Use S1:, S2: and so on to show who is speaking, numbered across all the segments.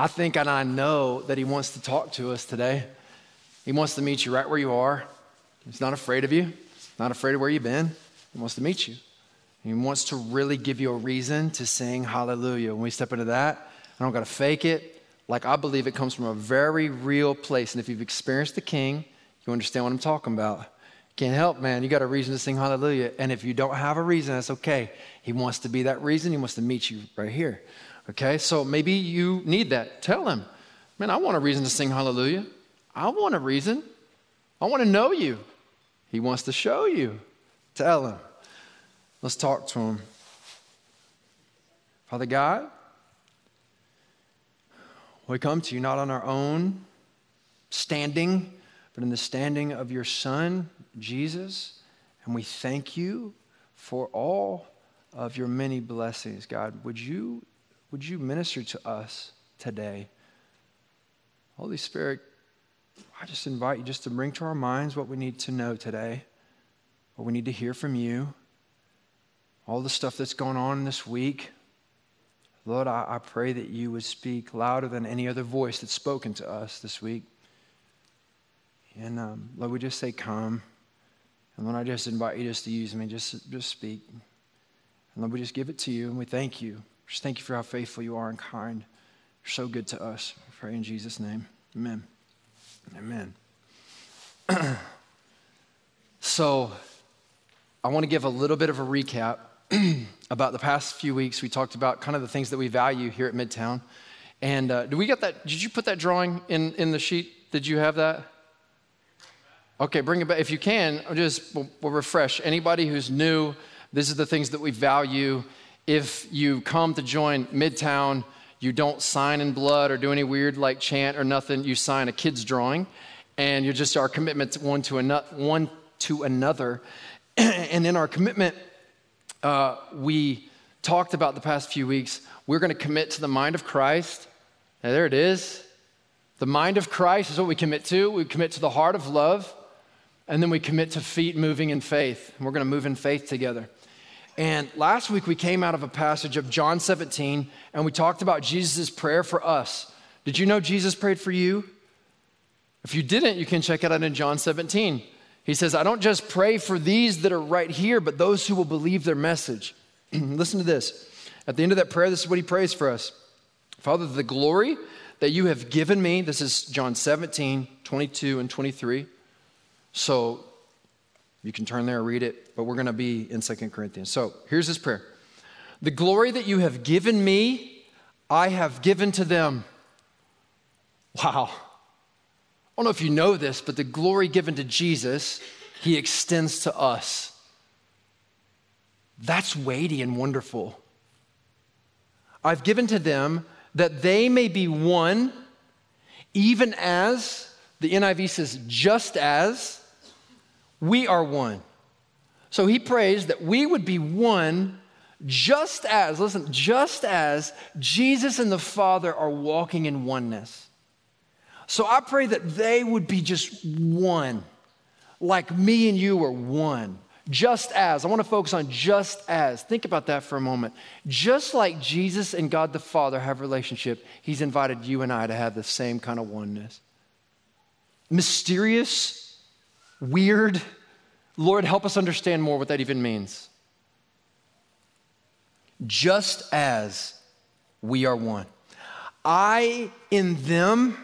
S1: I think and I know that He wants to talk to us today. He wants to meet you right where you are. He's not afraid of you, He's not afraid of where you've been. He wants to meet you. He wants to really give you a reason to sing hallelujah. When we step into that, I don't got to fake it. Like I believe it comes from a very real place. And if you've experienced the King, you understand what I'm talking about. Can't help, man. You got a reason to sing hallelujah. And if you don't have a reason, that's okay. He wants to be that reason. He wants to meet you right here. Okay, so maybe you need that. Tell him, man, I want a reason to sing hallelujah. I want a reason. I want to know you. He wants to show you. Tell him. Let's talk to him. Father God, we come to you not on our own standing, but in the standing of your Son, Jesus. And we thank you for all of your many blessings, God. Would you would you minister to us today? Holy Spirit, I just invite you just to bring to our minds what we need to know today, what we need to hear from you, all the stuff that's going on this week. Lord, I, I pray that you would speak louder than any other voice that's spoken to us this week. And um, Lord, we just say, Come. And Lord, I just invite you just to use me, just, just speak. And Lord, we just give it to you and we thank you. Just thank you for how faithful you are and kind. You're so good to us. I pray in Jesus' name. Amen. Amen. so, I want to give a little bit of a recap about the past few weeks. We talked about kind of the things that we value here at Midtown. And uh, did we get that? Did you put that drawing in, in the sheet? Did you have that? Okay, bring it back. If you can, just we'll, we'll refresh. Anybody who's new, this is the things that we value if you come to join Midtown, you don't sign in blood or do any weird like chant or nothing. You sign a kid's drawing, and you're just our commitment to one to another. One to another. and in our commitment, uh, we talked about the past few weeks. We're going to commit to the mind of Christ. There it is. The mind of Christ is what we commit to. We commit to the heart of love, and then we commit to feet moving in faith. And we're going to move in faith together. And last week we came out of a passage of John 17 and we talked about Jesus' prayer for us. Did you know Jesus prayed for you? If you didn't, you can check it out in John 17. He says, I don't just pray for these that are right here, but those who will believe their message. Listen to this. At the end of that prayer, this is what he prays for us Father, the glory that you have given me, this is John 17, 22, and 23. So you can turn there and read it, but we're going to be in Second Corinthians. So here's his prayer The glory that you have given me, I have given to them. Wow. I don't know if you know this, but the glory given to Jesus, he extends to us. That's weighty and wonderful. I've given to them that they may be one, even as, the NIV says, just as we are one. So he prays that we would be one just as, listen, just as Jesus and the Father are walking in oneness. So I pray that they would be just one, like me and you are one. Just as. I want to focus on just as. Think about that for a moment. Just like Jesus and God the Father have relationship, He's invited you and I to have the same kind of oneness. Mysterious, weird. Lord, help us understand more what that even means. Just as we are one. I in them,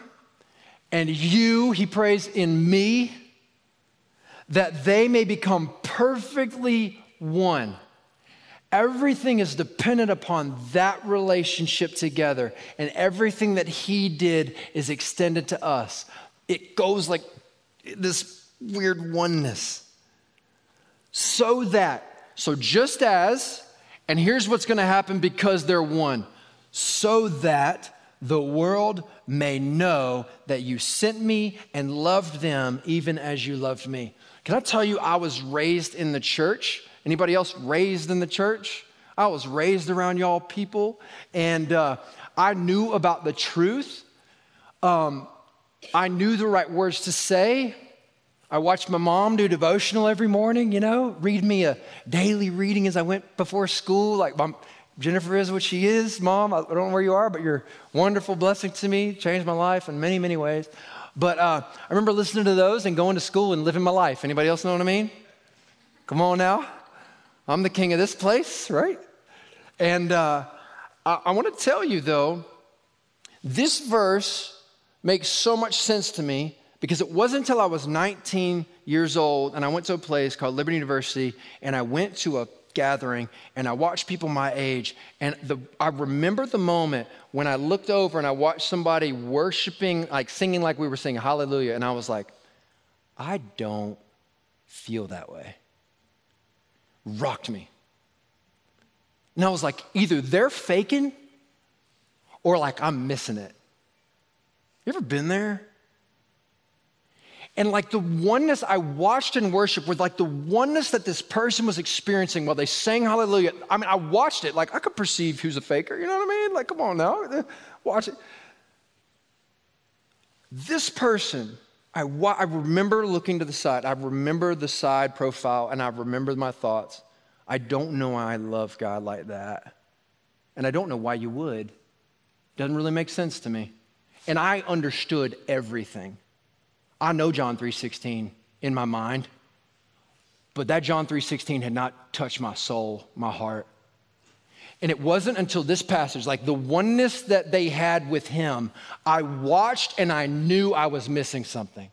S1: and you, he prays, in me, that they may become perfectly one. Everything is dependent upon that relationship together, and everything that he did is extended to us. It goes like this weird oneness. So that, so just as, and here's what's going to happen because they're one, so that the world may know that you sent me and loved them even as you loved me. Can I tell you, I was raised in the church. Anybody else raised in the church? I was raised around y'all people, and uh, I knew about the truth. Um, I knew the right words to say. I watched my mom do devotional every morning, you know, read me a daily reading as I went before school. Like my, Jennifer is what she is, mom. I don't know where you are, but you're a wonderful blessing to me, changed my life in many, many ways. But uh, I remember listening to those and going to school and living my life. Anybody else know what I mean? Come on now. I'm the king of this place, right? And uh, I, I want to tell you, though, this verse makes so much sense to me because it wasn't until I was 19 years old and I went to a place called Liberty University and I went to a gathering and I watched people my age and the, I remember the moment when I looked over and I watched somebody worshiping, like singing like we were singing hallelujah and I was like, I don't feel that way. Rocked me. And I was like, either they're faking or like I'm missing it. You ever been there? And like the oneness I watched in worship with like the oneness that this person was experiencing while they sang hallelujah. I mean, I watched it, like I could perceive who's a faker, you know what I mean? Like, come on now, watch it. This person, I, wa- I remember looking to the side, I remember the side profile, and I remember my thoughts. I don't know why I love God like that. And I don't know why you would. Doesn't really make sense to me. And I understood everything. I know John 3:16 in my mind, but that John 3:16 had not touched my soul, my heart. And it wasn't until this passage, like the oneness that they had with him, I watched and I knew I was missing something.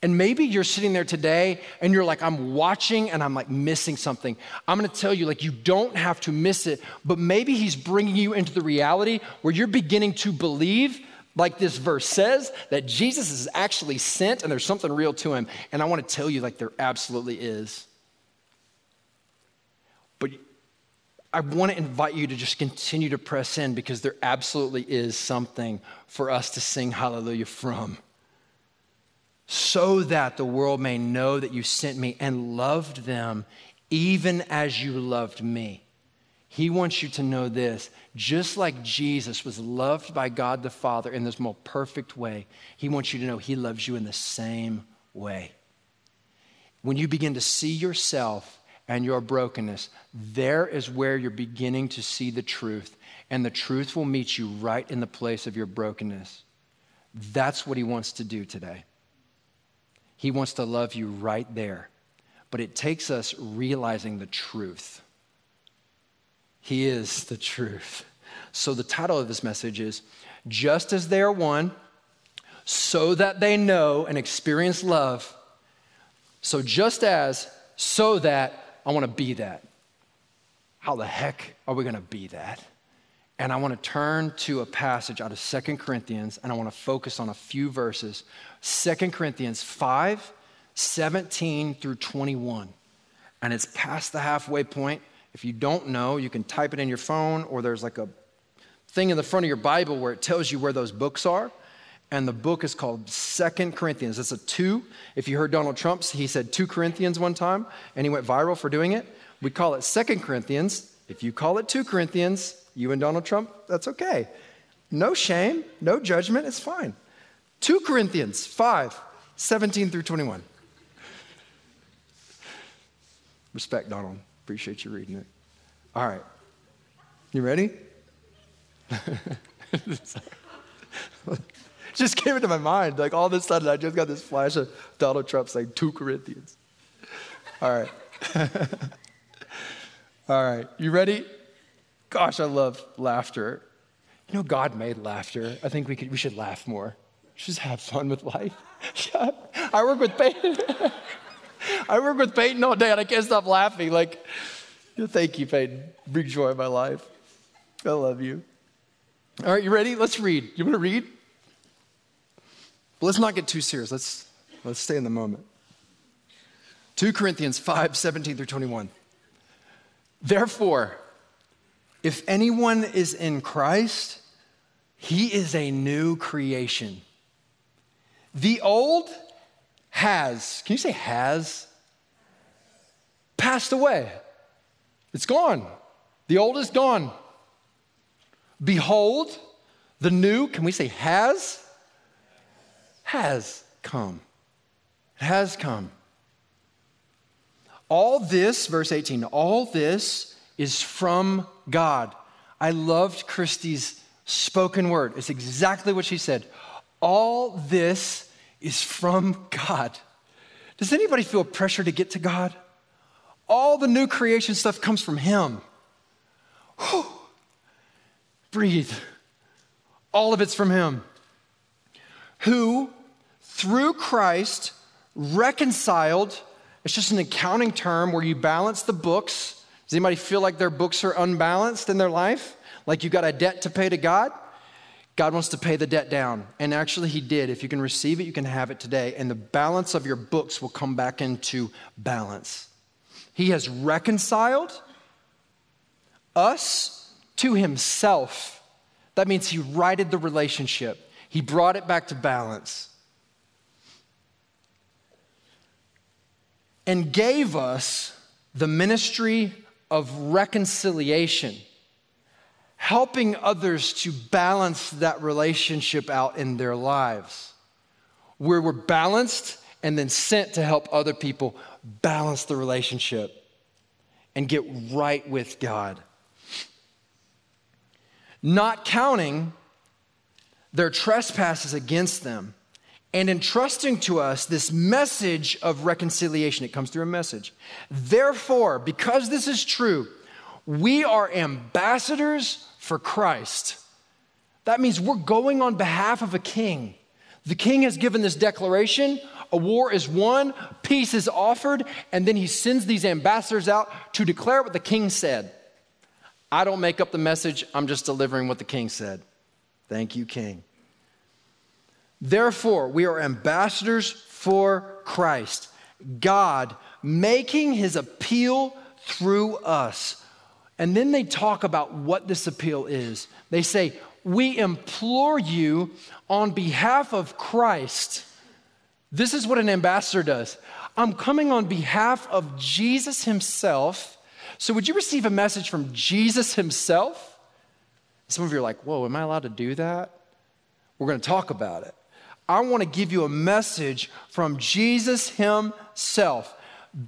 S1: And maybe you're sitting there today and you're like, I'm watching and I'm like missing something. I'm gonna tell you, like, you don't have to miss it, but maybe he's bringing you into the reality where you're beginning to believe like this verse says, that Jesus is actually sent and there's something real to him. And I want to tell you, like, there absolutely is. But I want to invite you to just continue to press in because there absolutely is something for us to sing hallelujah from. So that the world may know that you sent me and loved them even as you loved me. He wants you to know this. Just like Jesus was loved by God the Father in this most perfect way, He wants you to know He loves you in the same way. When you begin to see yourself and your brokenness, there is where you're beginning to see the truth, and the truth will meet you right in the place of your brokenness. That's what He wants to do today. He wants to love you right there. But it takes us realizing the truth. He is the truth. So, the title of this message is Just as they are one, so that they know and experience love. So, just as, so that, I want to be that. How the heck are we going to be that? And I want to turn to a passage out of Second Corinthians and I want to focus on a few verses. Second Corinthians 5 17 through 21. And it's past the halfway point. If you don't know, you can type it in your phone, or there's like a thing in the front of your Bible where it tells you where those books are. And the book is called Second Corinthians. It's a two. If you heard Donald Trump, he said two Corinthians one time, and he went viral for doing it. We call it Second Corinthians. If you call it two Corinthians, you and Donald Trump, that's okay. No shame, no judgment, it's fine. 2 Corinthians 5, 17 through 21. Respect, Donald. Appreciate you reading it. All right. You ready? just came into my mind. Like all of a sudden, I just got this flash of Donald Trump saying 2 Corinthians. All right. all right. You ready? Gosh, I love laughter. You know, God made laughter. I think we, could, we should laugh more. Just have fun with life. I work with Peyton. I work with Peyton all day and I can't stop laughing. Like, thank you, Peyton. Bring joy in my life. I love you. All right, you ready? Let's read. You want to read? But let's not get too serious. Let's, let's stay in the moment. 2 Corinthians 5 17 through 21. Therefore, if anyone is in Christ, He is a new creation. The old has, can you say has? Passed away. It's gone. The old is gone. Behold, the new, can we say has? Has come. It has come. All this, verse 18, all this is from God. I loved Christie's spoken word. It's exactly what she said. All this is from God. Does anybody feel pressure to get to God? All the new creation stuff comes from Him. Whew. Breathe. All of it's from Him. Who, through Christ, reconciled, it's just an accounting term where you balance the books. Does anybody feel like their books are unbalanced in their life? Like you got a debt to pay to God? God wants to pay the debt down. And actually, He did. If you can receive it, you can have it today. And the balance of your books will come back into balance. He has reconciled us to Himself. That means He righted the relationship, He brought it back to balance. And gave us the ministry of reconciliation helping others to balance that relationship out in their lives. Where we're balanced and then sent to help other people balance the relationship and get right with God. Not counting their trespasses against them and entrusting to us this message of reconciliation. It comes through a message. Therefore, because this is true, we are ambassadors for Christ. That means we're going on behalf of a king. The king has given this declaration a war is won, peace is offered, and then he sends these ambassadors out to declare what the king said. I don't make up the message, I'm just delivering what the king said. Thank you, king. Therefore, we are ambassadors for Christ, God making his appeal through us. And then they talk about what this appeal is. They say, We implore you on behalf of Christ. This is what an ambassador does. I'm coming on behalf of Jesus himself. So, would you receive a message from Jesus himself? Some of you are like, Whoa, am I allowed to do that? We're going to talk about it. I want to give you a message from Jesus himself.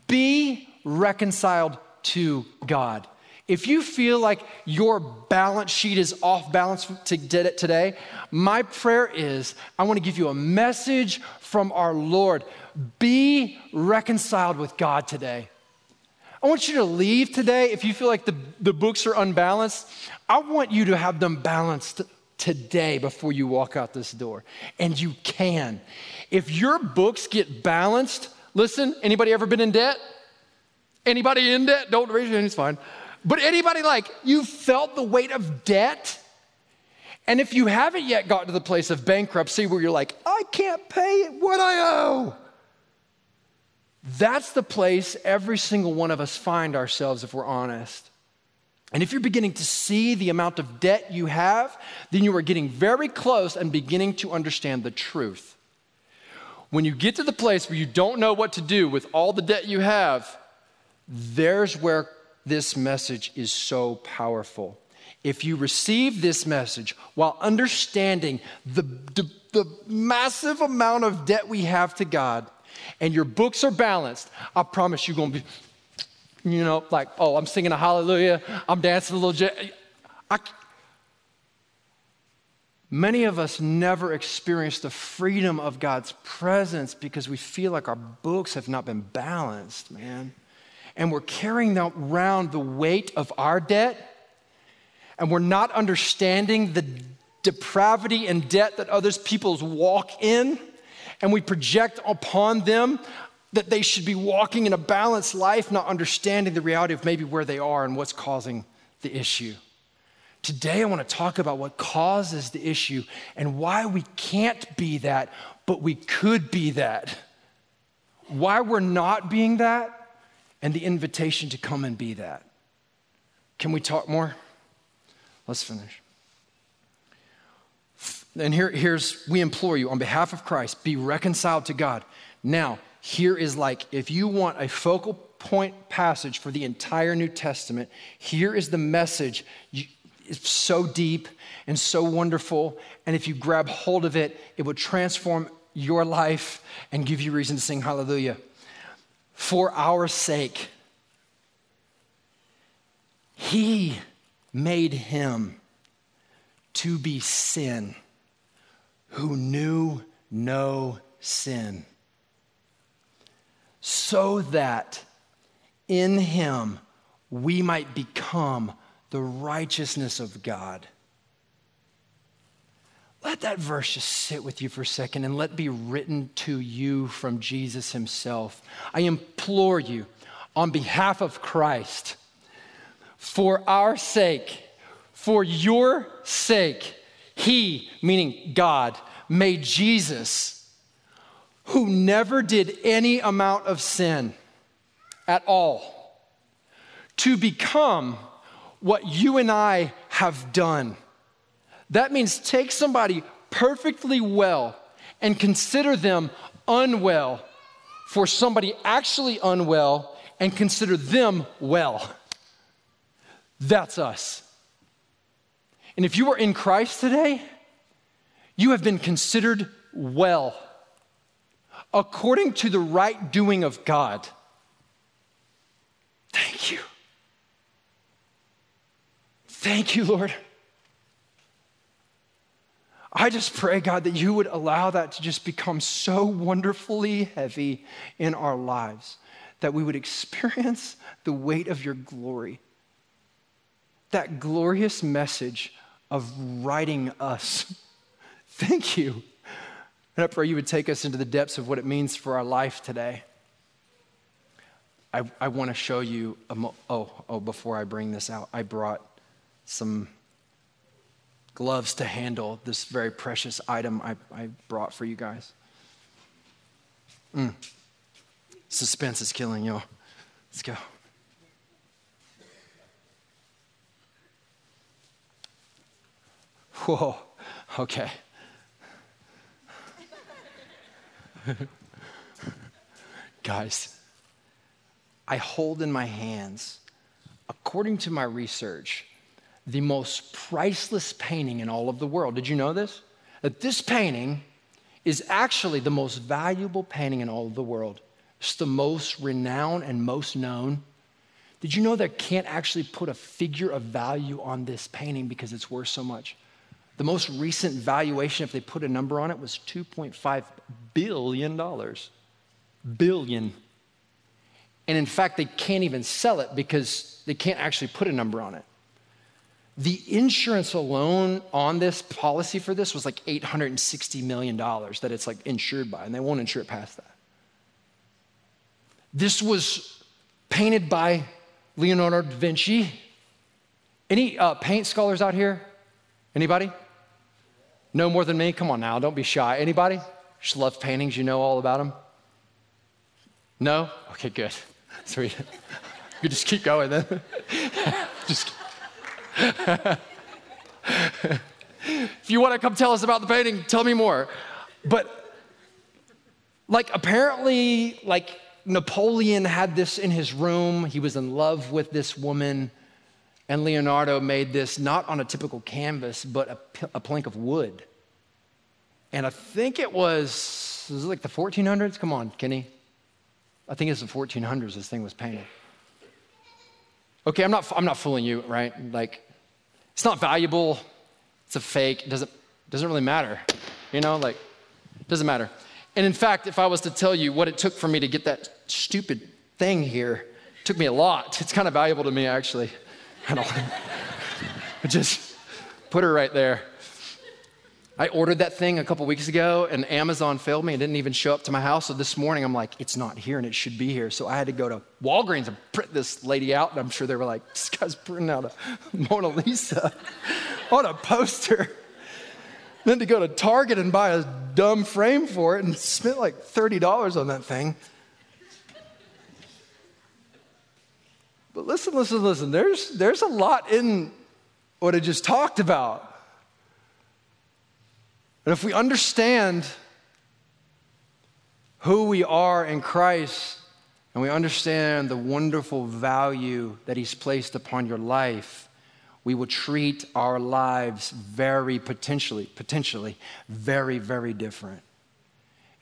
S1: Be reconciled to God. If you feel like your balance sheet is off balance to get it today, my prayer is I want to give you a message from our Lord. Be reconciled with God today. I want you to leave today if you feel like the, the books are unbalanced. I want you to have them balanced today before you walk out this door. And you can. If your books get balanced, listen, anybody ever been in debt? Anybody in debt? Don't raise your hand, it's fine. But anybody like, you felt the weight of debt? And if you haven't yet gotten to the place of bankruptcy where you're like, I can't pay what I owe, that's the place every single one of us find ourselves if we're honest. And if you're beginning to see the amount of debt you have, then you are getting very close and beginning to understand the truth. When you get to the place where you don't know what to do with all the debt you have, there's where this message is so powerful. If you receive this message while understanding the, the, the, massive amount of debt we have to God, and your books are balanced, I promise you're gonna be, you know, like, oh, I'm singing a hallelujah, I'm dancing a little. J- I, Many of us never experience the freedom of God's presence because we feel like our books have not been balanced, man and we're carrying around the weight of our debt, and we're not understanding the depravity and debt that others people's walk in, and we project upon them that they should be walking in a balanced life, not understanding the reality of maybe where they are and what's causing the issue. Today, I want to talk about what causes the issue and why we can't be that, but we could be that. Why we're not being that, and the invitation to come and be that. Can we talk more? Let's finish. And here, here's, we implore you on behalf of Christ, be reconciled to God. Now, here is like, if you want a focal point passage for the entire New Testament, here is the message. it's so deep and so wonderful. And if you grab hold of it, it will transform your life and give you reason to sing hallelujah. For our sake, He made Him to be sin who knew no sin, so that in him we might become the righteousness of God. Let that verse just sit with you for a second and let be written to you from Jesus himself. I implore you, on behalf of Christ, for our sake, for your sake, he, meaning God, made Jesus, who never did any amount of sin at all, to become what you and I have done. That means take somebody perfectly well and consider them unwell for somebody actually unwell and consider them well. That's us. And if you are in Christ today, you have been considered well according to the right doing of God. Thank you. Thank you, Lord. I just pray, God, that you would allow that to just become so wonderfully heavy in our lives that we would experience the weight of your glory. That glorious message of righting us. Thank you. And I pray you would take us into the depths of what it means for our life today. I, I want to show you, mo- oh, oh, before I bring this out, I brought some gloves to handle this very precious item I, I brought for you guys. Mm. Suspense is killing y'all. Let's go. Whoa, okay. Guys, I hold in my hands, according to my research, the most priceless painting in all of the world. Did you know this? That this painting is actually the most valuable painting in all of the world. It's the most renowned and most known. Did you know that can't actually put a figure of value on this painting because it's worth so much? The most recent valuation, if they put a number on it, was $2.5 billion. Billion. And in fact, they can't even sell it because they can't actually put a number on it. The insurance alone on this policy for this was like $860 million that it's like insured by, and they won't insure it past that. This was painted by Leonardo da Vinci. Any uh, paint scholars out here? Anybody? Know more than me? Come on now, don't be shy. Anybody? Just love paintings, you know all about them? No? Okay, good. Sweet. You just keep going then. just if you want to come tell us about the painting, tell me more. But like apparently, like Napoleon had this in his room. He was in love with this woman. And Leonardo made this not on a typical canvas, but a, a plank of wood. And I think it was, was it like the 1400s? Come on, Kenny. I think it's the 1400s this thing was painted. Okay, I'm not, I'm not fooling you, right? Like, it's not valuable. It's a fake. It doesn't, doesn't really matter. You know, like, doesn't matter. And in fact, if I was to tell you what it took for me to get that stupid thing here, took me a lot. It's kind of valuable to me, actually. I don't just put her right there. I ordered that thing a couple weeks ago and Amazon failed me and didn't even show up to my house. So this morning I'm like, it's not here and it should be here. So I had to go to Walgreens and print this lady out. And I'm sure they were like, this guy's printing out a Mona Lisa on a poster. then to go to Target and buy a dumb frame for it and spent like $30 on that thing. But listen, listen, listen. There's, there's a lot in what I just talked about. And if we understand who we are in Christ and we understand the wonderful value that He's placed upon your life, we will treat our lives very potentially, potentially, very, very different.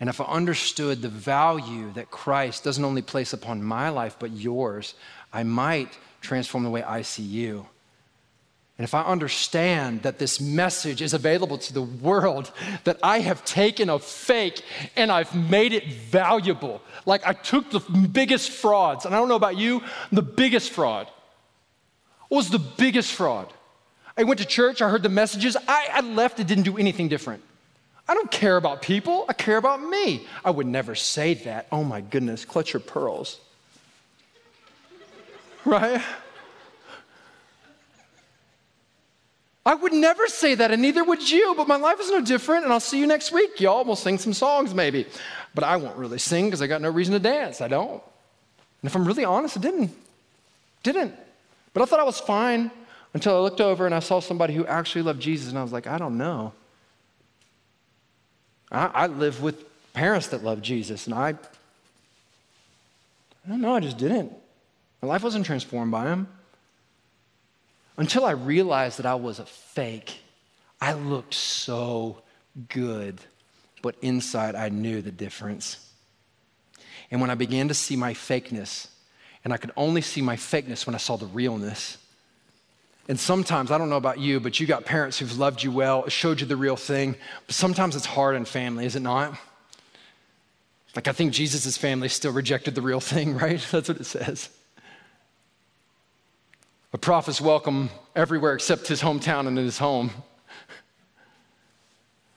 S1: And if I understood the value that Christ doesn't only place upon my life, but yours, I might transform the way I see you. And if I understand that this message is available to the world, that I have taken a fake and I've made it valuable, like I took the biggest frauds, and I don't know about you, the biggest fraud. What was the biggest fraud? I went to church, I heard the messages, I, I left, it didn't do anything different. I don't care about people, I care about me. I would never say that. Oh my goodness, clutch your pearls. Right? I would never say that, and neither would you, but my life is no different, and I'll see you next week. Y'all will sing some songs maybe. But I won't really sing because I got no reason to dance. I don't. And if I'm really honest, I didn't. Didn't. But I thought I was fine until I looked over and I saw somebody who actually loved Jesus, and I was like, I don't know. I, I live with parents that love Jesus, and I, I don't know, I just didn't. My life wasn't transformed by him. Until I realized that I was a fake, I looked so good, but inside I knew the difference. And when I began to see my fakeness, and I could only see my fakeness when I saw the realness. And sometimes, I don't know about you, but you got parents who've loved you well, showed you the real thing, but sometimes it's hard in family, is it not? Like, I think Jesus' family still rejected the real thing, right? That's what it says. A prophet's welcome everywhere except his hometown and in his home.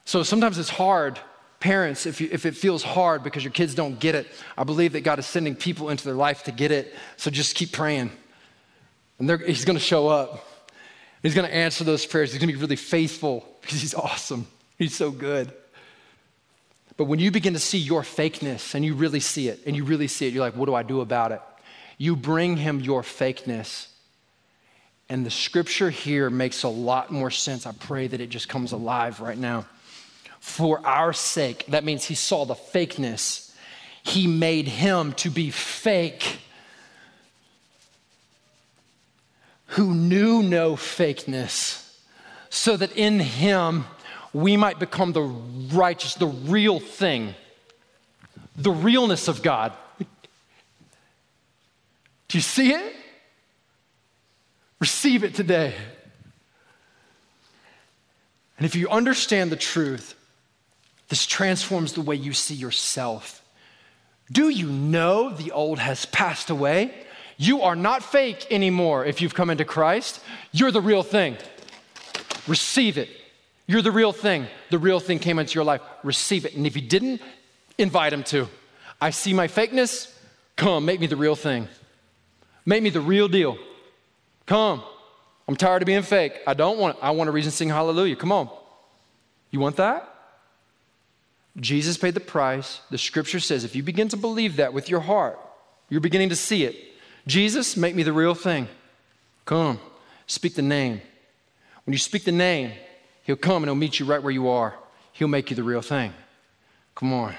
S1: So sometimes it's hard. Parents, if, you, if it feels hard because your kids don't get it, I believe that God is sending people into their life to get it. So just keep praying. And he's going to show up. He's going to answer those prayers. He's going to be really faithful because he's awesome. He's so good. But when you begin to see your fakeness and you really see it, and you really see it, you're like, what do I do about it? You bring him your fakeness and the scripture here makes a lot more sense. I pray that it just comes alive right now. For our sake, that means he saw the fakeness. He made him to be fake, who knew no fakeness, so that in him we might become the righteous, the real thing, the realness of God. Do you see it? Receive it today. And if you understand the truth, this transforms the way you see yourself. Do you know the old has passed away? You are not fake anymore if you've come into Christ. You're the real thing. Receive it. You're the real thing. The real thing came into your life. Receive it. And if you didn't, invite him to. I see my fakeness. Come, make me the real thing. Make me the real deal. Come. I'm tired of being fake. I don't want I want a reason to sing hallelujah. Come on. You want that? Jesus paid the price. The scripture says if you begin to believe that with your heart, you're beginning to see it. Jesus, make me the real thing. Come. Speak the name. When you speak the name, he'll come and he'll meet you right where you are. He'll make you the real thing. Come on.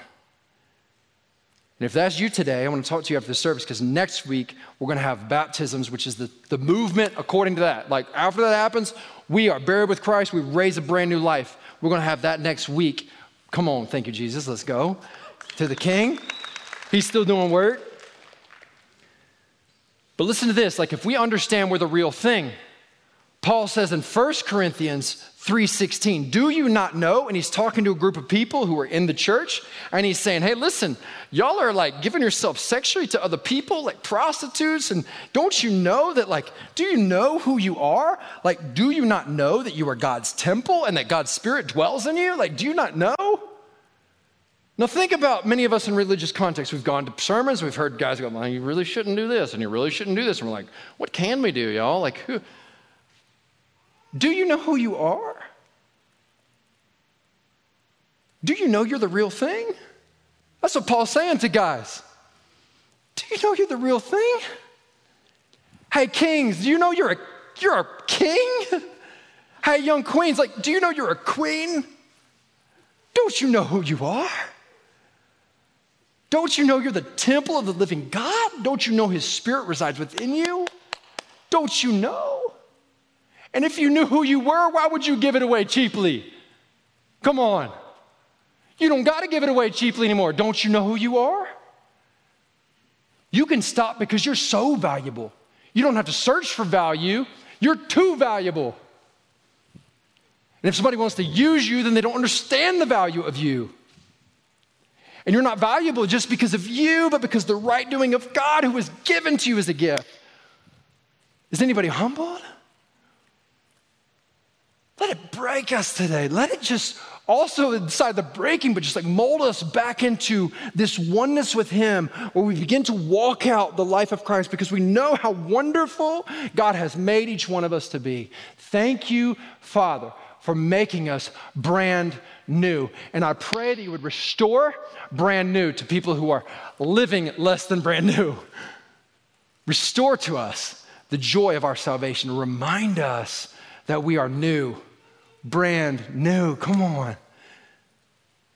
S1: And if that's you today, I want to talk to you after the service because next week we're going to have baptisms, which is the, the movement according to that. Like after that happens, we are buried with Christ, we raise a brand new life. We're going to have that next week. Come on, thank you, Jesus. Let's go to the King. He's still doing work. But listen to this like if we understand we're the real thing, Paul says in 1 Corinthians 3:16, "Do you not know?" And he's talking to a group of people who are in the church, and he's saying, "Hey, listen, y'all are like giving yourself sexually to other people, like prostitutes, and don't you know that like do you know who you are? Like do you not know that you are God's temple and that God's spirit dwells in you? Like do you not know?" Now, think about many of us in religious contexts. We've gone to sermons, we've heard guys go, well, you really shouldn't do this, and you really shouldn't do this. And we're like, what can we do, y'all? Like, who? Do you know who you are? Do you know you're the real thing? That's what Paul's saying to guys. Do you know you're the real thing? Hey, kings, do you know you're a, you're a king? Hey, young queens, like, do you know you're a queen? Don't you know who you are? Don't you know you're the temple of the living God? Don't you know His Spirit resides within you? Don't you know? And if you knew who you were, why would you give it away cheaply? Come on. You don't got to give it away cheaply anymore. Don't you know who you are? You can stop because you're so valuable. You don't have to search for value, you're too valuable. And if somebody wants to use you, then they don't understand the value of you. And you're not valuable just because of you, but because the right doing of God who was given to you as a gift. Is anybody humbled? Let it break us today. Let it just also inside the breaking, but just like mold us back into this oneness with Him where we begin to walk out the life of Christ because we know how wonderful God has made each one of us to be. Thank you, Father, for making us brand new. And I pray that you would restore brand new to people who are living less than brand new. Restore to us the joy of our salvation. Remind us that we are new, brand new. Come on.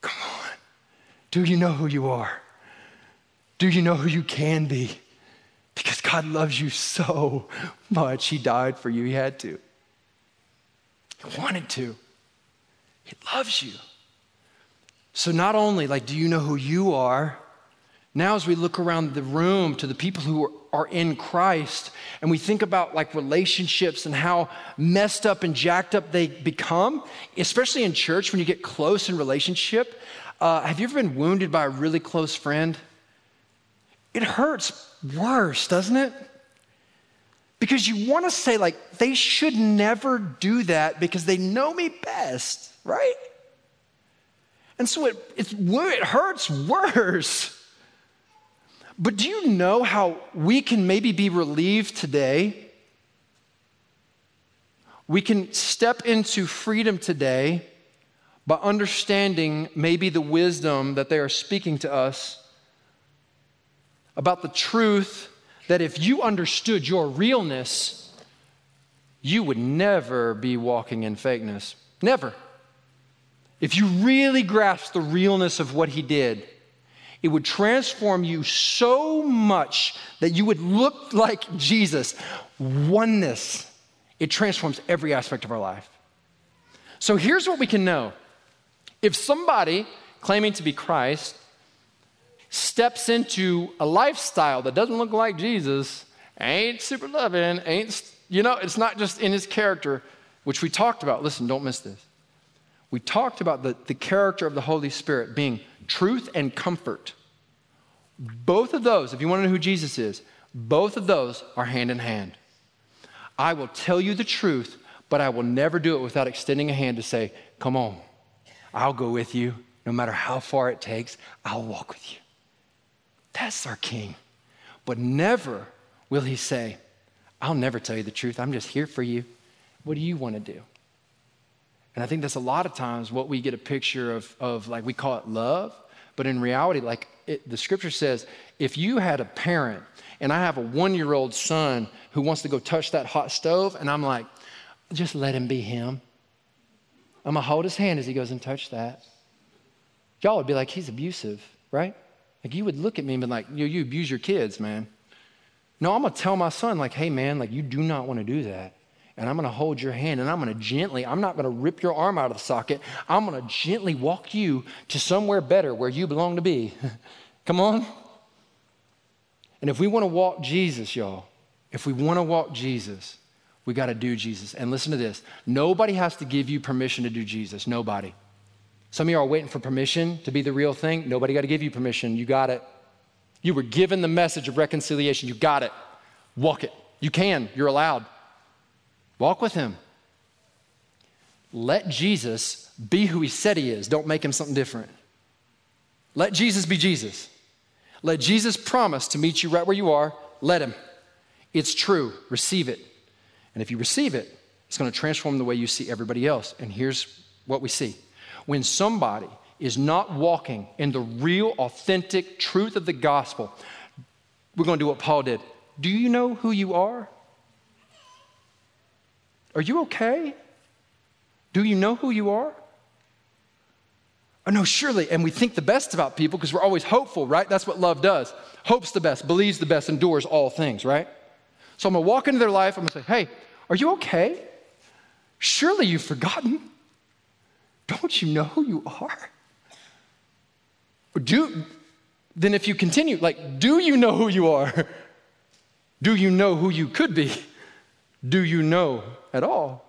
S1: Come on. Do you know who you are? Do you know who you can be? Because God loves you so much. He died for you. He had to. He wanted to. He loves you. So, not only like, do you know who you are? Now, as we look around the room to the people who are in Christ and we think about like relationships and how messed up and jacked up they become, especially in church when you get close in relationship. Uh, have you ever been wounded by a really close friend? It hurts worse, doesn't it? Because you want to say, like, they should never do that because they know me best, right? And so it, it, it hurts worse. But do you know how we can maybe be relieved today? We can step into freedom today by understanding maybe the wisdom that they are speaking to us about the truth that if you understood your realness, you would never be walking in fakeness. Never. If you really grasp the realness of what he did, it would transform you so much that you would look like Jesus. Oneness, it transforms every aspect of our life. So here's what we can know if somebody claiming to be Christ steps into a lifestyle that doesn't look like Jesus, ain't super loving, ain't, you know, it's not just in his character, which we talked about. Listen, don't miss this. We talked about the, the character of the Holy Spirit being truth and comfort. Both of those, if you want to know who Jesus is, both of those are hand in hand. I will tell you the truth, but I will never do it without extending a hand to say, Come on, I'll go with you. No matter how far it takes, I'll walk with you. That's our King. But never will he say, I'll never tell you the truth. I'm just here for you. What do you want to do? And I think that's a lot of times what we get a picture of, of like we call it love, but in reality, like it, the scripture says, if you had a parent and I have a one year old son who wants to go touch that hot stove, and I'm like, just let him be him. I'm gonna hold his hand as he goes and touch that. Y'all would be like, he's abusive, right? Like you would look at me and be like, you, you abuse your kids, man. No, I'm gonna tell my son, like, hey man, like you do not want to do that. And I'm gonna hold your hand and I'm gonna gently, I'm not gonna rip your arm out of the socket. I'm gonna gently walk you to somewhere better where you belong to be. Come on. And if we wanna walk Jesus, y'all, if we wanna walk Jesus, we gotta do Jesus. And listen to this nobody has to give you permission to do Jesus. Nobody. Some of you are waiting for permission to be the real thing. Nobody got to give you permission. You got it. You were given the message of reconciliation. You got it. Walk it. You can. You're allowed. Walk with him. Let Jesus be who he said he is. Don't make him something different. Let Jesus be Jesus. Let Jesus promise to meet you right where you are. Let him. It's true. Receive it. And if you receive it, it's going to transform the way you see everybody else. And here's what we see when somebody is not walking in the real, authentic truth of the gospel, we're going to do what Paul did. Do you know who you are? Are you okay? Do you know who you are? Oh, no, surely. And we think the best about people because we're always hopeful, right? That's what love does. Hopes the best, believes the best, endures all things, right? So I'm gonna walk into their life, I'm gonna say, hey, are you okay? Surely you've forgotten. Don't you know who you are? Do, then if you continue, like, do you know who you are? Do you know who you could be? Do you know at all?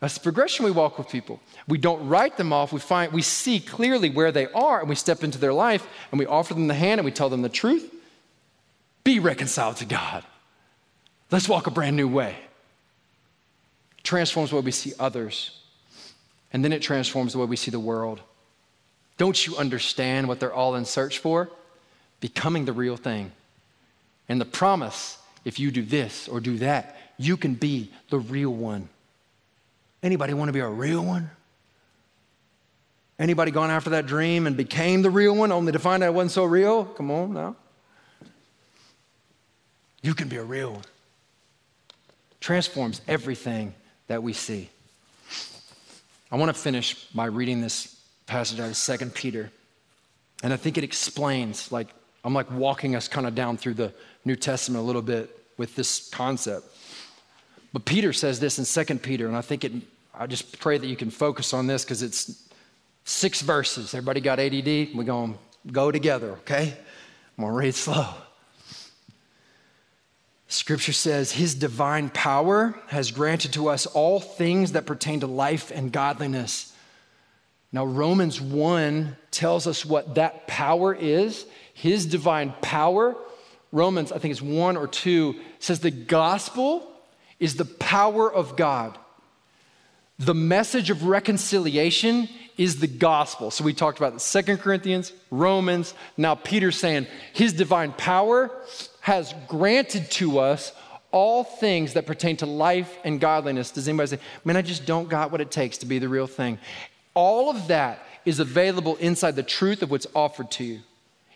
S1: That's the progression we walk with people. We don't write them off. We find we see clearly where they are and we step into their life and we offer them the hand and we tell them the truth. Be reconciled to God. Let's walk a brand new way. Transforms the way we see others. And then it transforms the way we see the world. Don't you understand what they're all in search for? Becoming the real thing. And the promise if you do this or do that, you can be the real one. Anybody want to be a real one? Anybody gone after that dream and became the real one only to find out it wasn't so real? Come on now. You can be a real one. Transforms everything that we see. I want to finish by reading this passage out of 2 Peter. And I think it explains, like, I'm like walking us kind of down through the New Testament a little bit with this concept. But Peter says this in 2 Peter, and I think it, I just pray that you can focus on this because it's six verses. Everybody got ADD? We're going to go together, okay? I'm going to read slow. Scripture says, His divine power has granted to us all things that pertain to life and godliness. Now, Romans 1 tells us what that power is. His divine power, Romans, I think it's 1 or 2, says the gospel is the power of God. The message of reconciliation is the gospel. So we talked about the Second Corinthians, Romans. Now Peter's saying his divine power has granted to us all things that pertain to life and godliness. Does anybody say, man, I just don't got what it takes to be the real thing? All of that is available inside the truth of what's offered to you.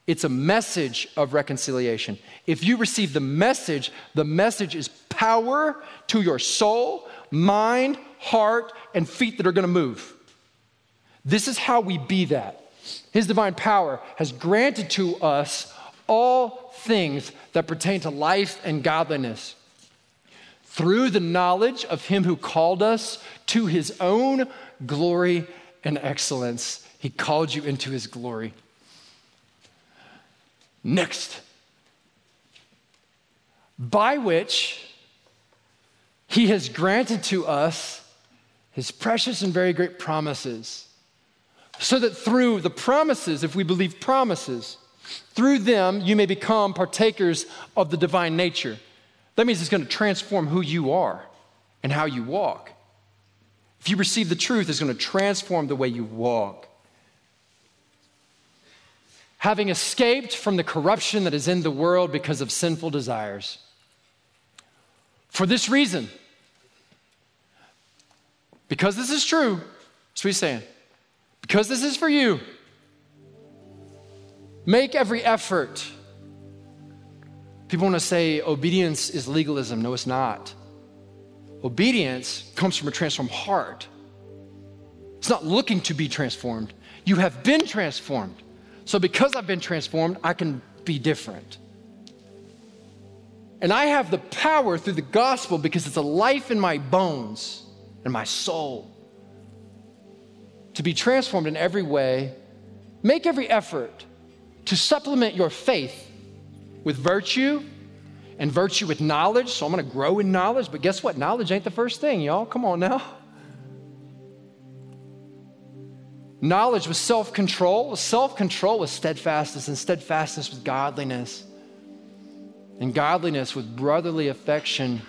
S1: It's a message of reconciliation. If you receive the message, the message is power to your soul, mind, heart, and feet that are gonna move. This is how we be that. His divine power has granted to us all things that pertain to life and godliness through the knowledge of Him who called us to His own glory and excellence. He called you into His glory. Next, by which He has granted to us His precious and very great promises so that through the promises, if we believe promises, through them you may become partakers of the divine nature. That means it's going to transform who you are and how you walk. If you receive the truth, it's going to transform the way you walk. Having escaped from the corruption that is in the world because of sinful desires. For this reason, because this is true, that's he's saying because this is for you. Make every effort. People want to say obedience is legalism. No, it's not. Obedience comes from a transformed heart. It's not looking to be transformed. You have been transformed. So, because I've been transformed, I can be different. And I have the power through the gospel because it's a life in my bones and my soul to be transformed in every way, make every effort to supplement your faith with virtue and virtue with knowledge. So I'm going to grow in knowledge, but guess what? Knowledge ain't the first thing, y'all. Come on now. Knowledge with self control, self control with steadfastness, and steadfastness with godliness, and godliness with brotherly affection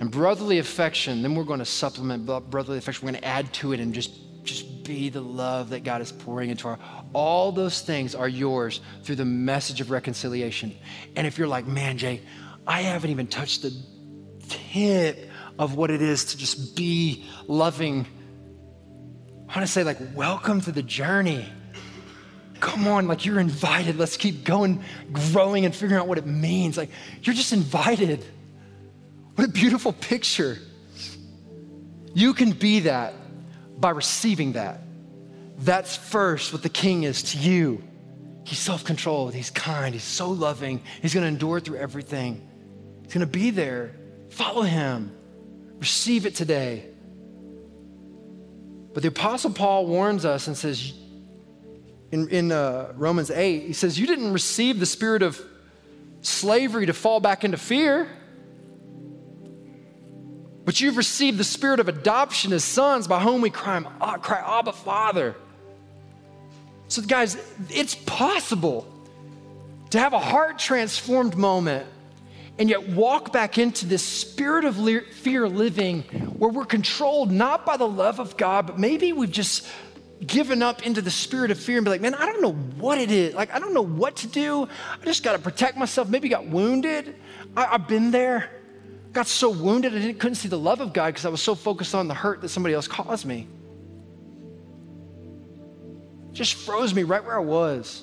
S1: And brotherly affection, then we're going to supplement brotherly affection. We're going to add to it and just, just be the love that God is pouring into our. All those things are yours through the message of reconciliation. And if you're like, man, Jay, I haven't even touched the tip of what it is to just be loving, I want to say, like, welcome to the journey. Come on, like you're invited. Let's keep going, growing, and figuring out what it means. Like, you're just invited. What a beautiful picture. You can be that by receiving that. That's first what the king is to you. He's self controlled, he's kind, he's so loving, he's gonna endure through everything. He's gonna be there. Follow him, receive it today. But the Apostle Paul warns us and says in, in uh, Romans 8, he says, You didn't receive the spirit of slavery to fall back into fear. But you've received the spirit of adoption as sons by whom we cry, cry Abba, Father. So, guys, it's possible to have a heart transformed moment and yet walk back into this spirit of fear living where we're controlled not by the love of God, but maybe we've just given up into the spirit of fear and be like, man, I don't know what it is. Like, I don't know what to do. I just got to protect myself. Maybe got wounded. I, have been there. Got so wounded I didn't, couldn't see the love of God because I was so focused on the hurt that somebody else caused me. Just froze me right where I was.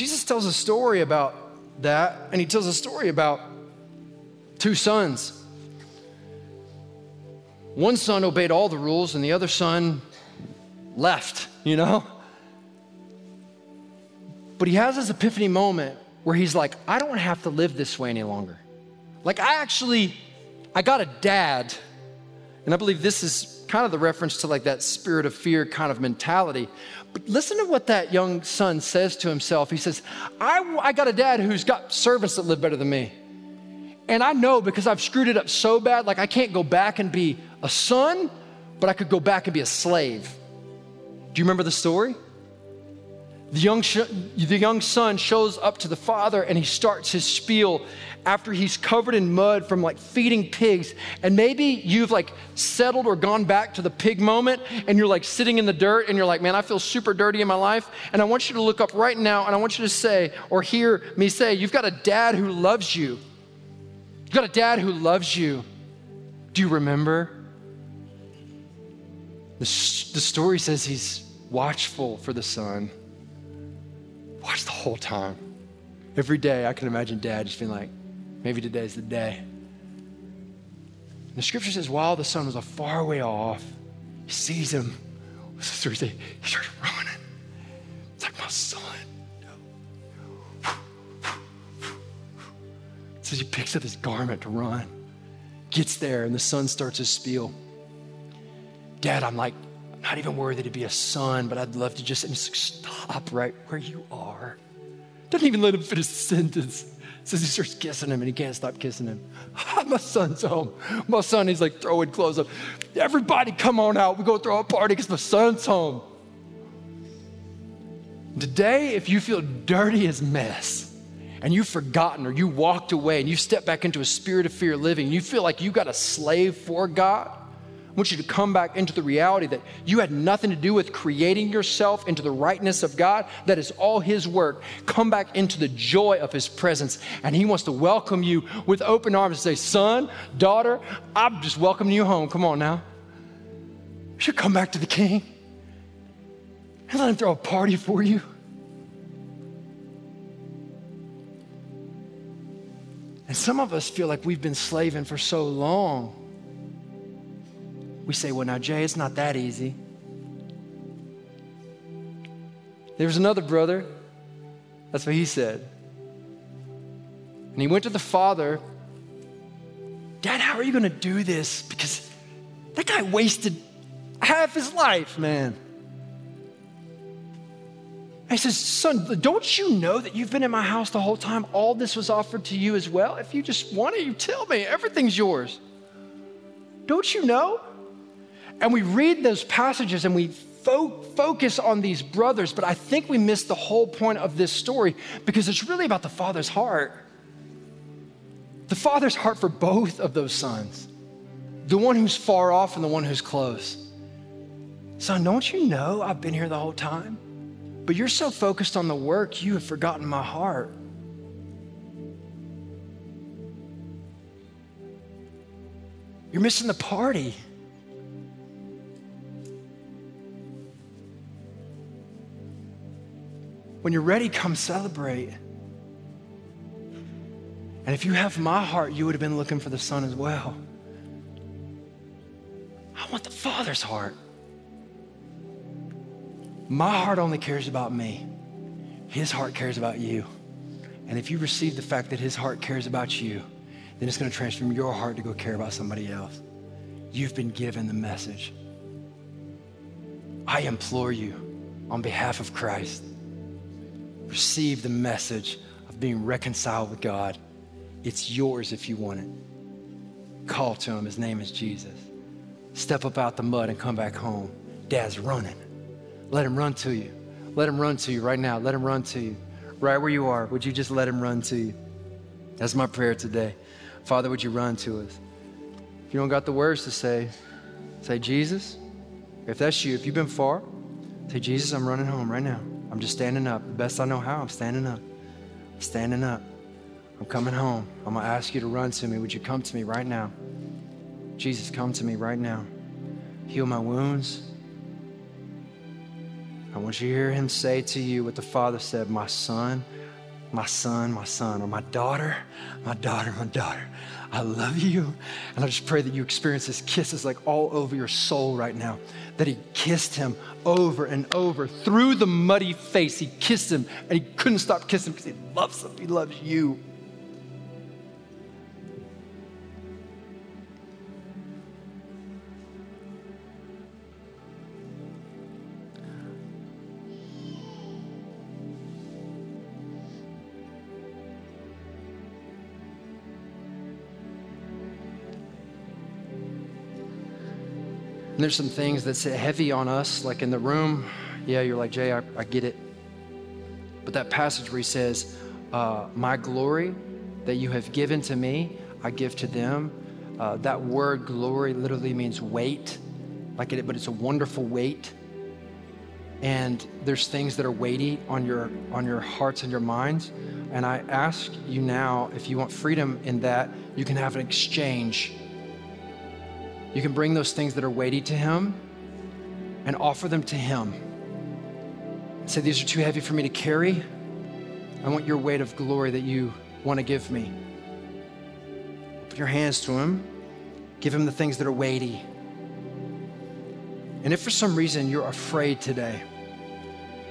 S1: Jesus tells a story about that, and he tells a story about two sons. One son obeyed all the rules, and the other son left, you know? But he has this epiphany moment where he's like, I don't have to live this way any longer. Like, I actually, I got a dad, and I believe this is kind of the reference to like that spirit of fear kind of mentality. But listen to what that young son says to himself. He says, I, I got a dad who's got servants that live better than me. And I know because I've screwed it up so bad, like I can't go back and be a son, but I could go back and be a slave. Do you remember the story? The young, sh- the young son shows up to the father and he starts his spiel after he's covered in mud from like feeding pigs. And maybe you've like settled or gone back to the pig moment and you're like sitting in the dirt and you're like, man, I feel super dirty in my life. And I want you to look up right now and I want you to say or hear me say, you've got a dad who loves you. You've got a dad who loves you. Do you remember? The, the story says he's watchful for the son Watch the whole time. Every day, I can imagine dad just being like, maybe today's the day. And the scripture says, while the son was a far way off, he sees him. Say? He starts running. It's like, my son. So he picks up his garment to run, gets there, and the son starts his spiel. Dad, I'm like not even worthy to be a son, but I'd love to just, and just stop right where you are. Doesn't even let him finish the sentence. Says he starts kissing him and he can't stop kissing him. my son's home. My son, he's like throwing clothes up. Everybody come on out. We go throw a party because my son's home. Today, if you feel dirty as mess and you've forgotten or you walked away and you step back into a spirit of fear living, you feel like you got a slave for God, I want you to come back into the reality that you had nothing to do with creating yourself into the rightness of God. That is all His work. Come back into the joy of His presence. And He wants to welcome you with open arms and say, Son, daughter, I'm just welcoming you home. Come on now. You should come back to the King and let Him throw a party for you. And some of us feel like we've been slaving for so long we say, well, now, Jay, it's not that easy. There was another brother. That's what he said. And he went to the father, Dad, how are you going to do this? Because that guy wasted half his life, man. And he says, Son, don't you know that you've been in my house the whole time? All this was offered to you as well. If you just want it, you tell me. Everything's yours. Don't you know? And we read those passages and we fo- focus on these brothers, but I think we miss the whole point of this story because it's really about the father's heart. The father's heart for both of those sons the one who's far off and the one who's close. Son, don't you know I've been here the whole time? But you're so focused on the work, you have forgotten my heart. You're missing the party. When you're ready, come celebrate. And if you have my heart, you would have been looking for the son as well. I want the Father's heart. My heart only cares about me. His heart cares about you. And if you receive the fact that his heart cares about you, then it's going to transform your heart to go care about somebody else. You've been given the message. I implore you on behalf of Christ, receive the message of being reconciled with God. It's yours if you want it. Call to him. His name is Jesus. Step up out the mud and come back home. Dad's running. Let him run to you. Let him run to you right now. Let him run to you. Right where you are, would you just let him run to you? That's my prayer today. Father, would you run to us? If you don't got the words to say, say, Jesus. If that's you, if you've been far, say, Jesus, I'm running home right now. I'm just standing up. The best I know how, I'm standing up. I'm standing up. I'm coming home. I'm going to ask you to run to me. Would you come to me right now? Jesus, come to me right now. Heal my wounds. I want you to hear him say to you what the Father said My son, my son, my son, or my daughter, my daughter, my daughter. I love you. And I just pray that you experience his kisses like all over your soul right now. That he kissed him over and over through the muddy face. He kissed him and he couldn't stop kissing because he loves him. He loves you. And there's some things that sit heavy on us, like in the room. Yeah, you're like, Jay, I, I get it. But that passage where he says, uh, My glory that you have given to me, I give to them. Uh, that word glory literally means weight, like it, but it's a wonderful weight. And there's things that are weighty on your on your hearts and your minds. And I ask you now, if you want freedom in that, you can have an exchange you can bring those things that are weighty to Him and offer them to Him. Say, These are too heavy for me to carry. I want your weight of glory that you want to give me. Put your hands to Him, give Him the things that are weighty. And if for some reason you're afraid today,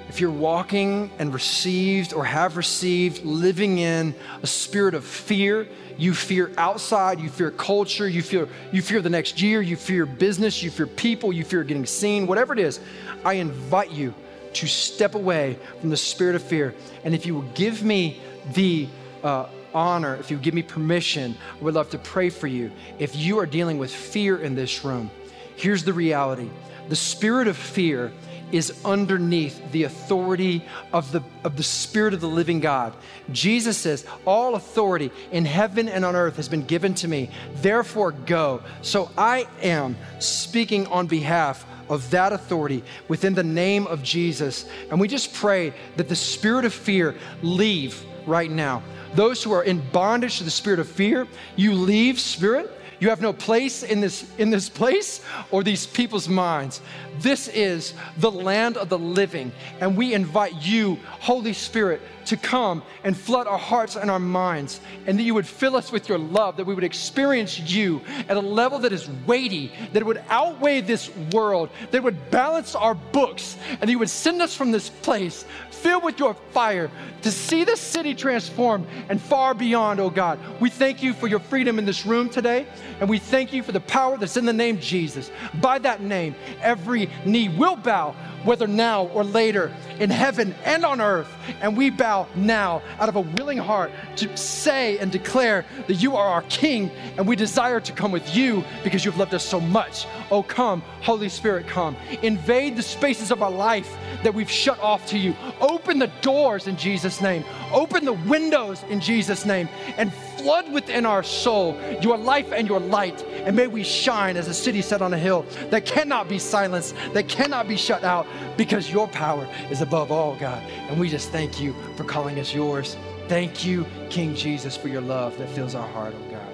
S1: if you're walking and received or have received, living in a spirit of fear, you fear outside, you fear culture, you fear, you fear the next year, you fear business, you fear people, you fear getting seen, whatever it is, I invite you to step away from the spirit of fear. And if you will give me the uh, honor, if you give me permission, I would love to pray for you. If you are dealing with fear in this room, here's the reality the spirit of fear is underneath the authority of the, of the Spirit of the living God. Jesus says, All authority in heaven and on earth has been given to me. Therefore, go. So I am speaking on behalf of that authority within the name of Jesus. And we just pray that the spirit of fear leave right now. Those who are in bondage to the spirit of fear, you leave, spirit. You have no place in this, in this place or these people's minds. This is the land of the living, and we invite you, Holy Spirit, to come and flood our hearts and our minds, and that you would fill us with your love, that we would experience you at a level that is weighty, that would outweigh this world, that would balance our books, and that you would send us from this place filled with your fire to see the city transformed and far beyond, oh God. We thank you for your freedom in this room today, and we thank you for the power that's in the name Jesus. By that name, every knee will bow whether now or later, in heaven and on earth. And we bow now out of a willing heart to say and declare that you are our King, and we desire to come with you because you've loved us so much. Oh, come, Holy Spirit, come. Invade the spaces of our life that we've shut off to you. Open the doors in Jesus' name. Open the windows in Jesus' name and flood within our soul your life and your light. And may we shine as a city set on a hill that cannot be silenced, that cannot be shut out, because your power is above all, God. And we just thank you for calling us yours. Thank you, King Jesus, for your love that fills our heart, oh God.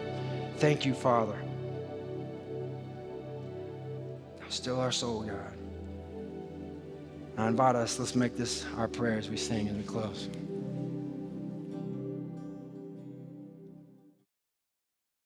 S1: Thank you, Father. Still our soul, God. I invite us, let's make this our prayer as we sing and we close.